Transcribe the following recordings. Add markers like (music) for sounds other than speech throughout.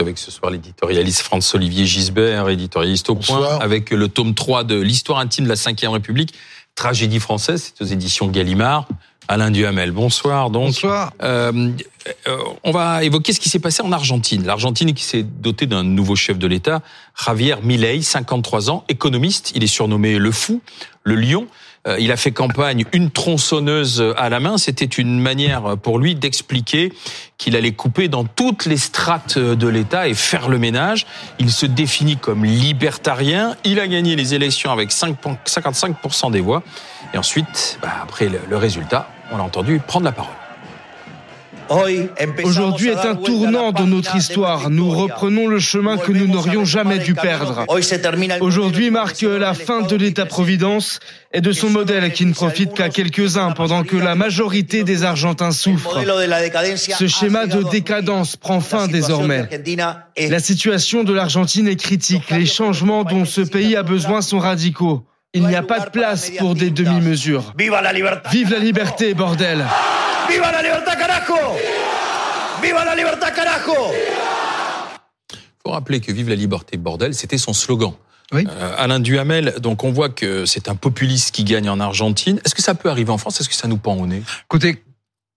avec ce soir l'éditorialiste François-Olivier Gisbert, éditorialiste au point, avec le tome 3 de l'histoire intime de la Ve République, tragédie française, c'est aux éditions Gallimard. Alain Duhamel, bonsoir. Donc, bonsoir. Euh, euh, on va évoquer ce qui s'est passé en Argentine. L'Argentine qui s'est dotée d'un nouveau chef de l'État, Javier Milei, 53 ans, économiste. Il est surnommé le fou, le lion. Euh, il a fait campagne une tronçonneuse à la main. C'était une manière pour lui d'expliquer qu'il allait couper dans toutes les strates de l'État et faire le ménage. Il se définit comme libertarien. Il a gagné les élections avec 55% des voix. Et ensuite, bah, après le résultat, on l'a entendu prendre la parole. Aujourd'hui est un tournant de notre histoire. Nous reprenons le chemin que nous n'aurions jamais dû perdre. Aujourd'hui marque la fin de l'État-providence et de son modèle qui ne profite qu'à quelques-uns pendant que la majorité des Argentins souffrent. Ce schéma de décadence prend fin désormais. La situation de l'Argentine est critique. Les changements dont ce pays a besoin sont radicaux. Il n'y a pas de place pour des demi-mesures. Vive la liberté, bordel Viva la libertad, carajo Viva la libertad, carajo faut rappeler que Vive la liberté, bordel, c'était son slogan. Oui. Euh, Alain Duhamel, donc on voit que c'est un populiste qui gagne en Argentine. Est-ce que ça peut arriver en France? Est-ce que ça nous pend au nez? Écoutez,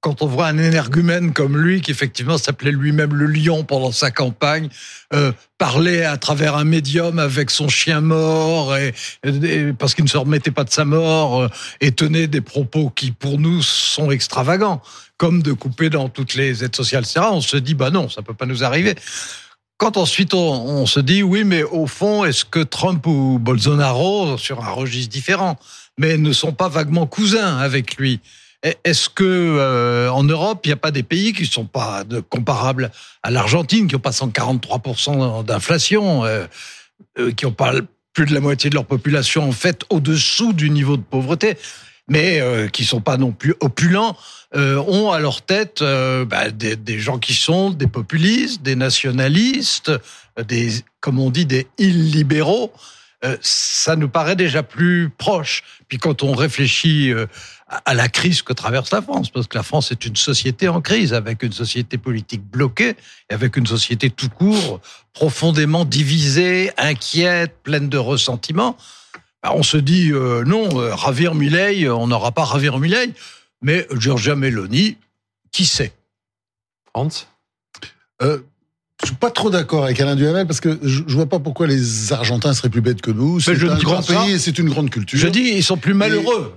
quand on voit un énergumène comme lui, qui effectivement s'appelait lui-même le lion pendant sa campagne, euh, parler à travers un médium avec son chien mort, parce qu'il ne se remettait pas de sa mort, euh, et tenait des propos qui pour nous sont extravagants, comme de couper dans toutes les aides sociales, etc., on se dit, bah non, ça peut pas nous arriver. Quand ensuite on se dit, oui, mais au fond, est-ce que Trump ou Bolsonaro, sur un registre différent, mais ne sont pas vaguement cousins avec lui? Est-ce que euh, en Europe, il n'y a pas des pays qui ne sont pas comparables à l'Argentine, qui n'ont pas 143% d'inflation, euh, euh, qui n'ont pas plus de la moitié de leur population en fait au-dessous du niveau de pauvreté, mais qui sont pas non plus opulents, ont à leur tête bah, des, des, gens qui sont des populistes, des nationalistes, des, comme on dit, des illibéraux. Ça nous paraît déjà plus proche. Puis quand on réfléchit à la crise que traverse la France, parce que la France est une société en crise, avec une société politique bloquée, et avec une société tout court profondément divisée, inquiète, pleine de ressentiments. Bah, on se dit euh, non, euh, ravir Milei, on n'aura pas ravir Milei, mais Giorgia Meloni, qui sait? Hans euh, je suis pas trop d'accord avec Alain Duhamel parce que je, vois pas pourquoi les Argentins seraient plus bêtes que nous. C'est un grand pays et c'est une grande culture. Je dis, ils sont plus malheureux.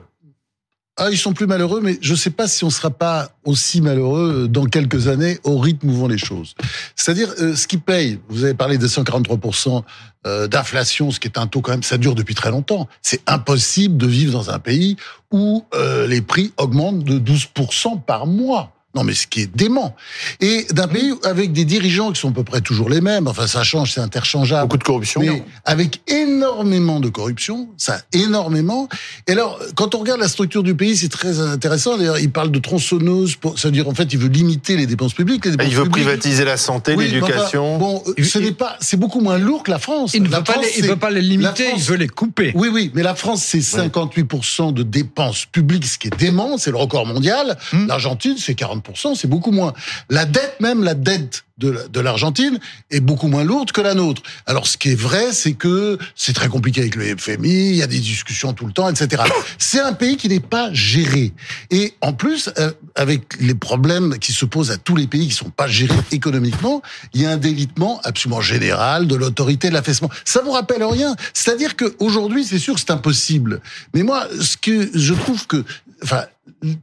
Ah, ils sont plus malheureux, mais je ne sais pas si on sera pas aussi malheureux dans quelques années au rythme où vont les choses. C'est-à-dire, euh, ce qui paye, vous avez parlé des 143% euh, d'inflation, ce qui est un taux quand même, ça dure depuis très longtemps. C'est impossible de vivre dans un pays où euh, les prix augmentent de 12% par mois. Non, mais ce qui est dément. Et d'un pays avec des dirigeants qui sont à peu près toujours les mêmes, enfin ça change, c'est interchangeable. Beaucoup de corruption. Mais avec énormément de corruption, ça énormément. Et alors, quand on regarde la structure du pays, c'est très intéressant. D'ailleurs, il parle de tronçonneuse, pour, ça veut dire en fait, il veut limiter les dépenses publiques. Les dépenses il veut privatiser la santé, l'éducation. bon, ce n'est pas, c'est beaucoup moins lourd que la France. Il ne veut, pas, les, veut pas les limiter, il veut les couper. Oui, oui, mais la France, c'est 58% de dépenses publiques, ce qui est dément, c'est le record mondial. Hmm. L'Argentine, c'est 40 c'est beaucoup moins. La dette même, la dette de l'Argentine est beaucoup moins lourde que la nôtre. Alors ce qui est vrai, c'est que c'est très compliqué avec le FMI, il y a des discussions tout le temps, etc. C'est un pays qui n'est pas géré. Et en plus, euh, avec les problèmes qui se posent à tous les pays qui sont pas gérés économiquement, il y a un délitement absolument général de l'autorité de l'affaissement. Ça vous rappelle rien C'est-à-dire qu'aujourd'hui, c'est sûr que c'est impossible. Mais moi, ce que je trouve que, enfin,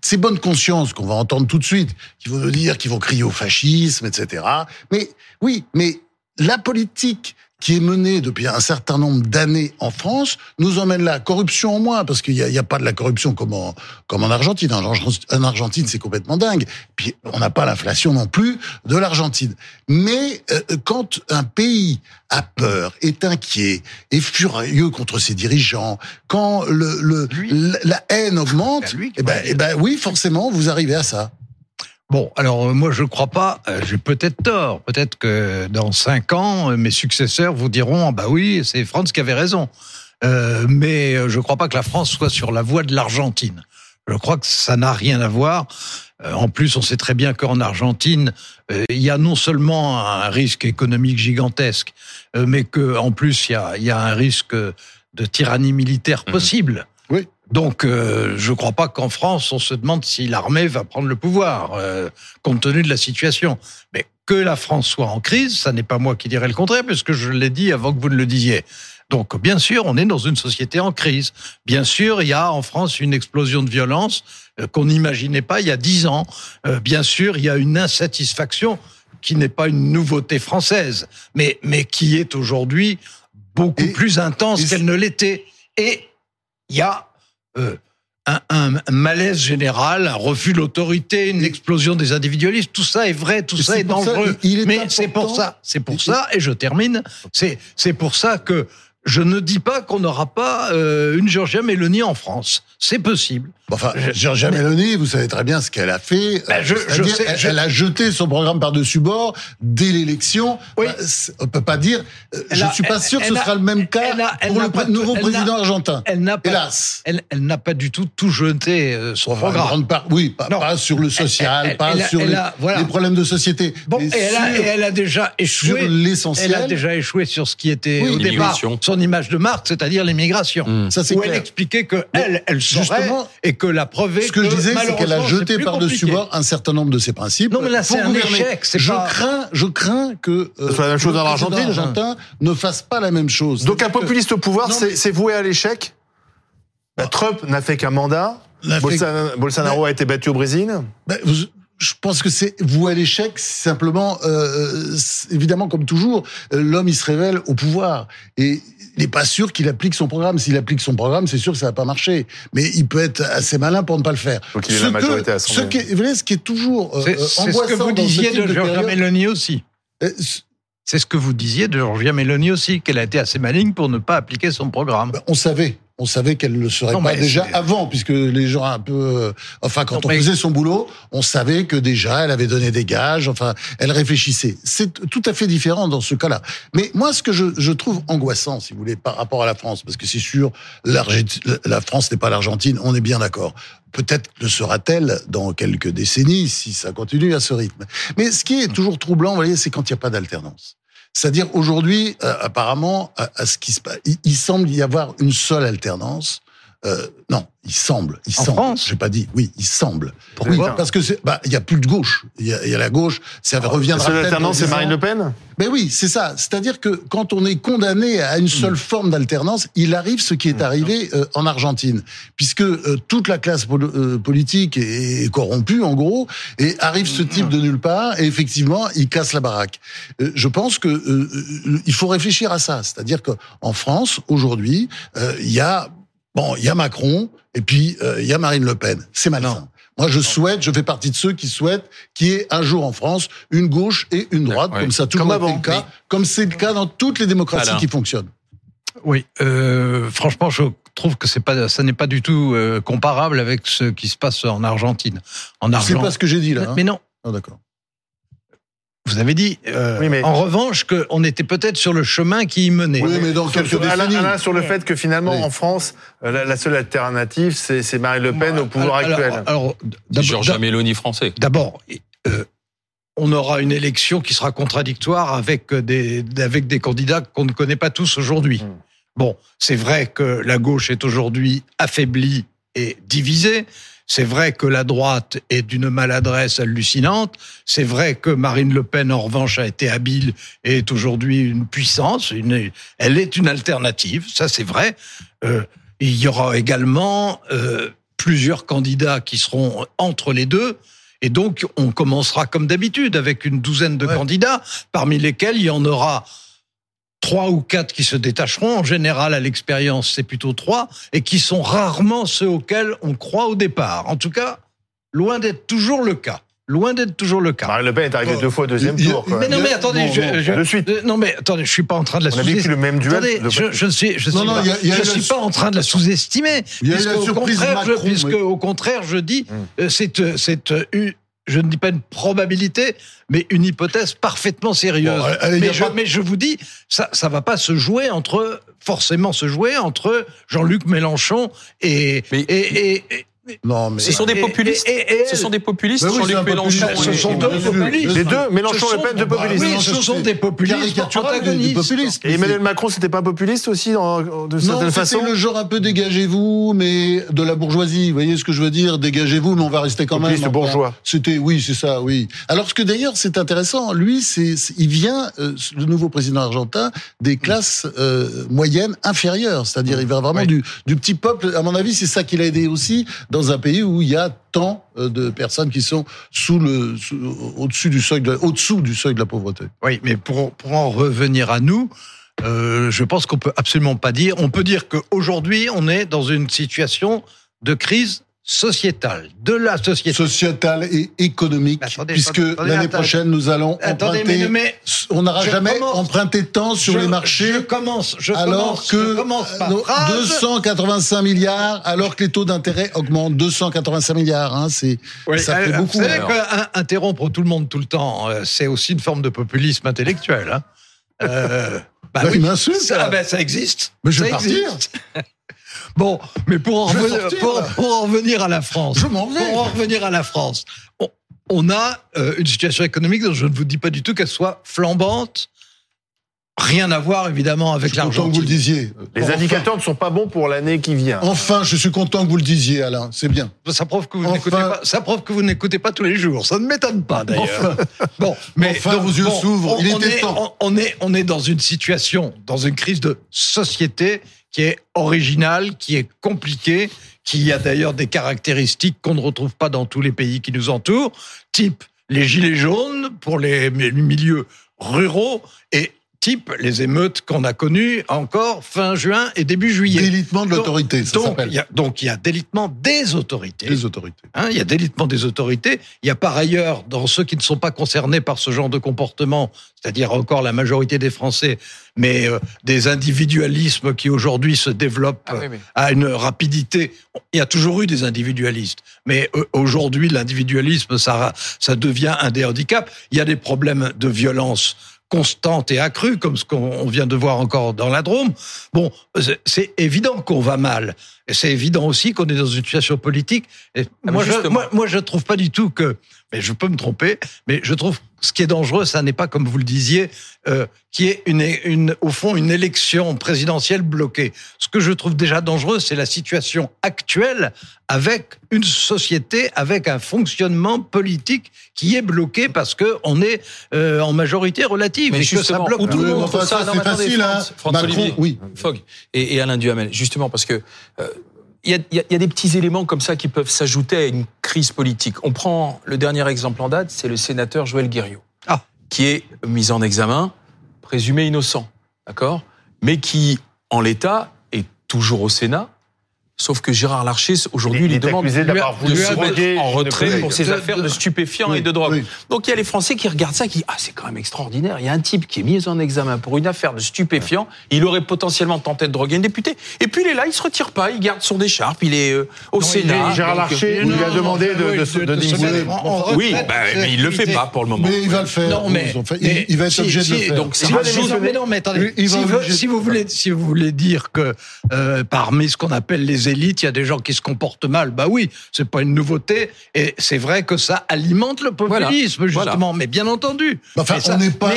ces bonnes consciences qu'on va entendre tout de suite, qui vont nous dire qu'ils vont crier au fascisme, etc. Mais oui, mais la politique qui est menée depuis un certain nombre d'années en France nous emmène là. Corruption en moins, parce qu'il n'y a, pas de la corruption comme en, comme en Argentine. En Argentine, c'est complètement dingue. Puis on n'a pas l'inflation non plus de l'Argentine. Mais euh, quand un pays a peur, est inquiet, est furieux contre ses dirigeants, quand le, la haine augmente, eh ben, eh ben oui, forcément, vous arrivez à ça. Bon, alors euh, moi je crois pas, euh, j'ai peut-être tort, peut-être que dans cinq ans, euh, mes successeurs vous diront, ah bah oui, c'est France qui avait raison. Euh, mais je crois pas que la France soit sur la voie de l'Argentine. Je crois que ça n'a rien à voir. En plus, on sait très bien qu'en Argentine, il y a non seulement un risque économique gigantesque, mais qu'en plus, il y a, il y a un risque de tyrannie militaire mhm. possible. Donc, je ne crois pas qu'en France, on se demande si l'armée va prendre le pouvoir, compte tenu de la situation. Mais que la France soit en crise, ça n'est pas moi qui dirais le contraire, puisque je l'ai dit avant que vous ne le disiez. Donc, bien sûr, on est dans une société en crise. Bien sûr, il y a en France une explosion de violence euh, qu'on n'imaginait pas il y a dix ans. Euh, bien sûr, il y a une insatisfaction qui n'est pas une nouveauté française, mais, mais qui est aujourd'hui beaucoup plus intense qu'elle ne l'était. Et il y a euh, un, un, malaise général, un refus de l'autorité, une explosion des individualistes. Tout ça est vrai, tout ça est, dangereux. mais c'est pour ça, c'est pour ça, et je termine, c'est pour ça que je ne dis pas qu'on n'aura pas euh, une Georgia Meloni en France. C'est possible. Enfin, Georgia Meloni, vous savez très bien ce qu'elle a fait. Ben, je, je sais, elle, a jeté son programme par-dessus bord dès l'élection. Oui. Ben, on peut pas dire. Euh, je ne suis pas sûr que ce sera le même cas pour le nouveau président argentin. Elle n'a pas, Hélas. Elle, n'a pas du tout tout jeté euh, son programme. oui, pas, sur le social, pas sur les, les, problèmes de société. Bon, et, elle a, et, elle a, déjà échoué. Sur l'essentiel. Elle a déjà échoué sur ce qui était au départ son image de marque, c'est-à-dire l'immigration. Mmh. Ça, c'est Où elle expliquait que elle, elle saurait et que la preuve est Ce que, je disais, c'est qu'elle a jeté par-dessus bord un certain nombre de ses principes. Non, mais là, c'est un échec. Je crains, je crains que euh, la même chose dans l'Argentine. ne fasse pas la même chose. Donc un populiste au pouvoir, c'est voué à l'échec. Bah, Trump n'a fait qu'un mandat. Bolsonaro, a été battu au Brésil. Bah, je pense que c'est voué à l'échec. Simplement, euh, évidemment, comme toujours, euh, l'homme il se révèle au pouvoir et il n'est pas sûr qu'il applique son programme. S'il applique son programme, c'est sûr que ça va pas marcher. Mais il peut être assez malin pour ne pas le faire. Donc il est la majorité à ce qui est, vrai, ce qui est toujours euh, c'est ce que vous disiez de Giorgia Meloni aussi. Euh, c'est ce que vous disiez de Giorgia Meloni aussi, qu'elle a été assez maligne pour ne pas appliquer son programme. Ben, on savait on savait qu'elle ne le serait pas déjà avant, puisque les gens un peu, euh, enfin, quand on faisait son boulot, on savait que déjà elle avait donné des gages, enfin, elle réfléchissait. C'est tout à fait différent dans ce cas-là. Mais moi, ce que je, je, trouve angoissant, si vous voulez, par rapport à la France, parce que c'est sûr, la France n'est pas l'Argentine, on est bien d'accord. Peut-être le sera-t-elle dans quelques décennies si ça continue à ce rythme. Mais ce qui est toujours troublant, vous voyez, c'est quand il n'y a pas d'alternance. C'est-à-dire aujourd'hui, euh, apparemment, à, ce qui se passe, il, semble y avoir une seule alternance. Euh, non, il semble. Il en semble. France J'ai pas dit. Oui, il semble. Pourquoi oui, parce que c'est, bah, il y a plus de gauche. Il y a, y a la gauche. Ça ah, reviendra. Seule alternance, c'est Marine Le Pen. Ben oui, c'est ça. C'est-à-dire que quand on est condamné à une seule hmm. forme d'alternance, il arrive ce qui est hmm. arrivé euh, en Argentine, puisque euh, toute la classe euh, politique est, corrompue, en gros, et arrive ce type de nulle part, et effectivement, il casse la baraque. je pense que il faut réfléchir à ça. C'est-à-dire qu'en France, aujourd'hui, il y a Bon, il y a Macron et puis euh, il y a Marine Le Pen. C'est malin. Moi, je souhaite, je fais partie de ceux qui souhaitent qu'il y ait un jour en France une gauche et une droite, comme ça tout le monde le cas, comme c'est le cas dans toutes les démocraties qui fonctionnent. Oui, euh, franchement, je trouve que c'est pas, ça n'est pas du tout euh, comparable avec ce qui se passe en Argentine. En Argentine. C'est pas ce que j'ai dit là. Hein mais non. Ah, d'accord. Vous avez dit, euh, en revanche, qu'on était peut-être sur le chemin qui y menait. Oui, mais dans quelques sur, décennies. Alain, sur le fait que finalement, en France, euh, la, seule alternative, c'est Marine Le Pen au pouvoir actuel. Alors, Georges Mélanie français. D'abord, euh, on aura une élection qui sera contradictoire avec des, avec des candidats qu'on ne connaît pas tous aujourd'hui. Hmm. Bon, c'est vrai que la gauche est aujourd'hui affaiblie et divisée. C'est vrai que la droite est d'une maladresse hallucinante. C'est vrai que Marine Le Pen, en revanche, a été habile et est aujourd'hui une puissance. elle est une alternative, ça c'est vrai. Euh, il y aura également euh, plusieurs candidats qui seront entre les deux. Et donc, on commencera comme d'habitude avec une douzaine de candidats, parmi lesquels il y en aura trois ou quatre qui se détacheront. En général, à l'expérience, c'est plutôt trois, et qui sont rarement ceux auxquels on croit au départ. En tout cas, loin d'être toujours le cas. Loin d'être toujours le cas. Marine Le Pen est arrivée deux fois au deuxième tour. Mais non, mais attendez, je, suite. non mais attendez, je suis pas en train de la sous-estimer. le même duel. Attendez, je, je suis, je suis, pas, je suis pas en train de la sous-estimer. Puisque, au contraire, je, puisque au contraire, je dis, hum. euh, c'est, euh, c'est euh, je ne dis pas une probabilité, mais une hypothèse parfaitement sérieuse. mais, je, mais, je, vous dis, ça ça va pas se jouer entre forcément se jouer entre Jean-Luc Mélenchon et, et, et, Non, mais ce sont des populistes. ce sont des populistes. Jean-Luc Mélenchon. Ce sont deux populistes. Les deux, Mélenchon, Le Pen, deux populistes. Oui, ce sont des populistes. populistes. Et Emmanuel Macron, c'était pas populiste aussi, de certaine façon. C'est le genre un peu dégagez-vous, mais de la bourgeoisie. Vous voyez ce que je veux dire? Dégagez-vous, mais on va rester quand même. Populiste bourgeois. C'était, oui, c'est ça, oui. Alors ce que d'ailleurs, c'est intéressant. Lui, c'est, il vient, euh, le nouveau président argentin, des classes euh, moyennes inférieures. C'est-à-dire, il vient vraiment du, du petit peuple. À mon avis, c'est ça qui l'a aidé aussi dans un pays où il y a tant euh, de personnes qui sont sous le, au-dessus du seuil, de, au-dessous du seuil de la pauvreté. Oui, mais pour, pour en revenir à nous, euh, je pense qu'on peut absolument pas dire. On peut dire qu'aujourd'hui, on est dans une situation de crise sociétale, de la société. Sociétale et économique, puisque l'année prochaine, nous allons emprunter... Mais, on n'aura jamais emprunté tant sur les marchés. Je commence, je alors que commence 285 euh, milliards, alors que les taux d'intérêt augmentent. 285 milliards, hein, c'est ça fait euh, beaucoup. Vous savez qu'interrompre tout le monde tout le temps, euh, c'est aussi une forme de populisme intellectuel. Hein. Euh, (laughs) bah, oui, ça, ben, ça existe. Mais je vais partir. Bon, mais pour en, revenir, pour, en revenir à la France, je m'en vais. Pour en revenir à la France, on, a euh, une situation économique dont je ne vous dis pas du tout qu'elle soit flambante. Rien à voir évidemment avec l'argent. que vous le disiez. Les indicateurs ne sont pas bons pour l'année qui vient. Enfin, je suis content que vous le disiez, Alain. C'est bien. Ça prouve que vous n'écoutez pas. Ça prouve que vous n'écoutez pas tous les jours. Ça ne m'étonne pas d'ailleurs. Bon, mais enfin, vos yeux s'ouvrent. Il était est, temps. On, est, on est dans une situation, dans une crise de société qui est original, qui est compliqué, qui a d'ailleurs des caractéristiques qu'on ne retrouve pas dans tous les pays qui nous entourent, type les gilets jaunes pour les milieux ruraux et type les émeutes qu'on a connues encore fin juin et début juillet. Délitement de l'autorité, ça s'appelle. Donc il y a délitement des autorités. Des autorités. Hein, il y a délitement des autorités. Il y a par ailleurs, dans ceux qui ne sont pas concernés par ce genre de comportement, c'est-à-dire encore la majorité des Français, mais euh, des individualismes qui aujourd'hui se développent ah à une rapidité. Il y a toujours eu des individualistes, mais euh, aujourd'hui l'individualisme ça ça devient un des handicaps. Il y a des problèmes de violence constante et accrue, comme ce qu'on vient de voir encore dans la Drôme, bon, c'est évident qu'on va mal. Et c'est évident aussi qu'on est dans une situation politique. Et ah, moi, je, moi, moi, je trouve pas du tout que, mais je peux me tromper, mais je trouve ce qui est dangereux, ça n'est pas comme vous le disiez, euh, qui est une, une, au fond une élection présidentielle bloquée. Ce que je trouve déjà dangereux, c'est la situation actuelle avec une société, avec un fonctionnement politique qui est bloqué parce que on est euh, en majorité relative mais et que ça bloque tout le monde. ça, c'est facile, hein. Macron, oui. Fogg et, et, Alain Duhamel, justement parce que euh, il y, a, y, a, des petits éléments comme ça qui peuvent s'ajouter à une crise politique. On prend le dernier exemple en date, c'est le sénateur Joël Guerriot, ah. qui est mis en examen, présumé innocent, d'accord, mais qui, en l'état, est toujours au Sénat Sauf que Gérard Larcher, aujourd'hui, lui demande de se mettre en retrait pour ses affaires de stupéfiants et de drogue. Donc il y a les Français qui regardent ça, qui disent Ah, c'est quand même extraordinaire. Il y a un type qui est mis en examen pour une affaire de stupéfiants. Il aurait potentiellement tenté de droguer une députée. Et puis il est là, il se retire pas, il garde son écharpe, il est euh, au Sénat. Gérard Larcher lui a demandé de, de, de, démissionner. Oui, bah, mais il le fait pas pour le moment. Mais il va le faire. Non, mais, il, va être obligé de le faire. Donc, mais non, mais attendez. Si vous voulez, si vous voulez dire que euh, parmi ce qu'on appelle les élites, il y a des gens qui se comportent mal. Bah oui, c'est pas une nouveauté. Et c'est vrai que ça alimente le populisme, justement. Mais bien entendu. Enfin, on n'est pas.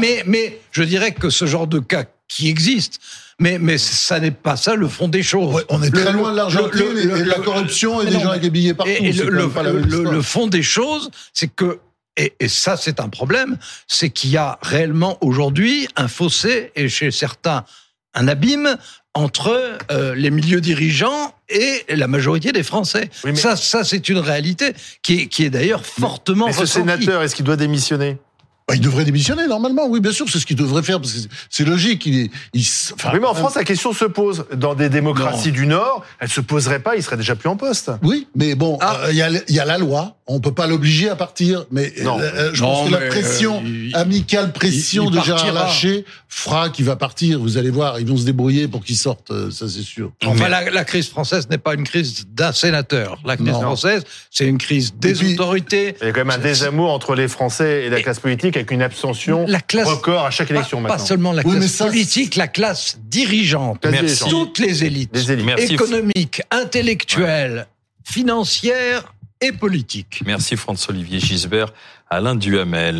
Mais, mais, je dirais que ce genre de cas qui existe, mais, mais ça n'est pas ça le fond des choses. on est très loin de l'Argentine et, la corruption et des gens billets partout. Et, le, fond des choses, c'est que et, et, ça, c'est un problème, c'est qu'il y a réellement aujourd'hui un fossé et chez certains un abîme entre euh, les milieux dirigeants et la majorité des Français. Ça, ça c'est une réalité qui est, qui est d'ailleurs fortement. Mais ce sénateur, est-ce qu'il doit démissionner? Bah, il devrait démissionner normalement, oui, bien sûr, c'est ce qu'il devrait faire, parce que c'est logique. Il, il enfin, oui, mais en France, la question se pose. Dans des démocraties du Nord, elle se poserait pas, il serait déjà plus en poste. Oui, mais bon, ah. euh, il y, a, y, a, la loi, on peut pas l'obliger à partir, mais non. Euh, je pense que la pression, euh, amicale pression de Gérard Larcher fera qu'il va partir. Vous allez voir, ils vont se débrouiller pour qu'il sorte, ça c'est sûr. Enfin, la, la, crise française n'est pas une crise d'un sénateur. La crise française, c'est une crise des autorités. Il y a quand même un désamour entre les Français et la classe politique avec une abstention la classe, record à chaque élection pas, maintenant. Pas seulement la classe politique, la classe dirigeante, toutes les élites, économiques, intellectuelles, financière et politique. Merci François-Olivier Gisbert, Alain Duhamel.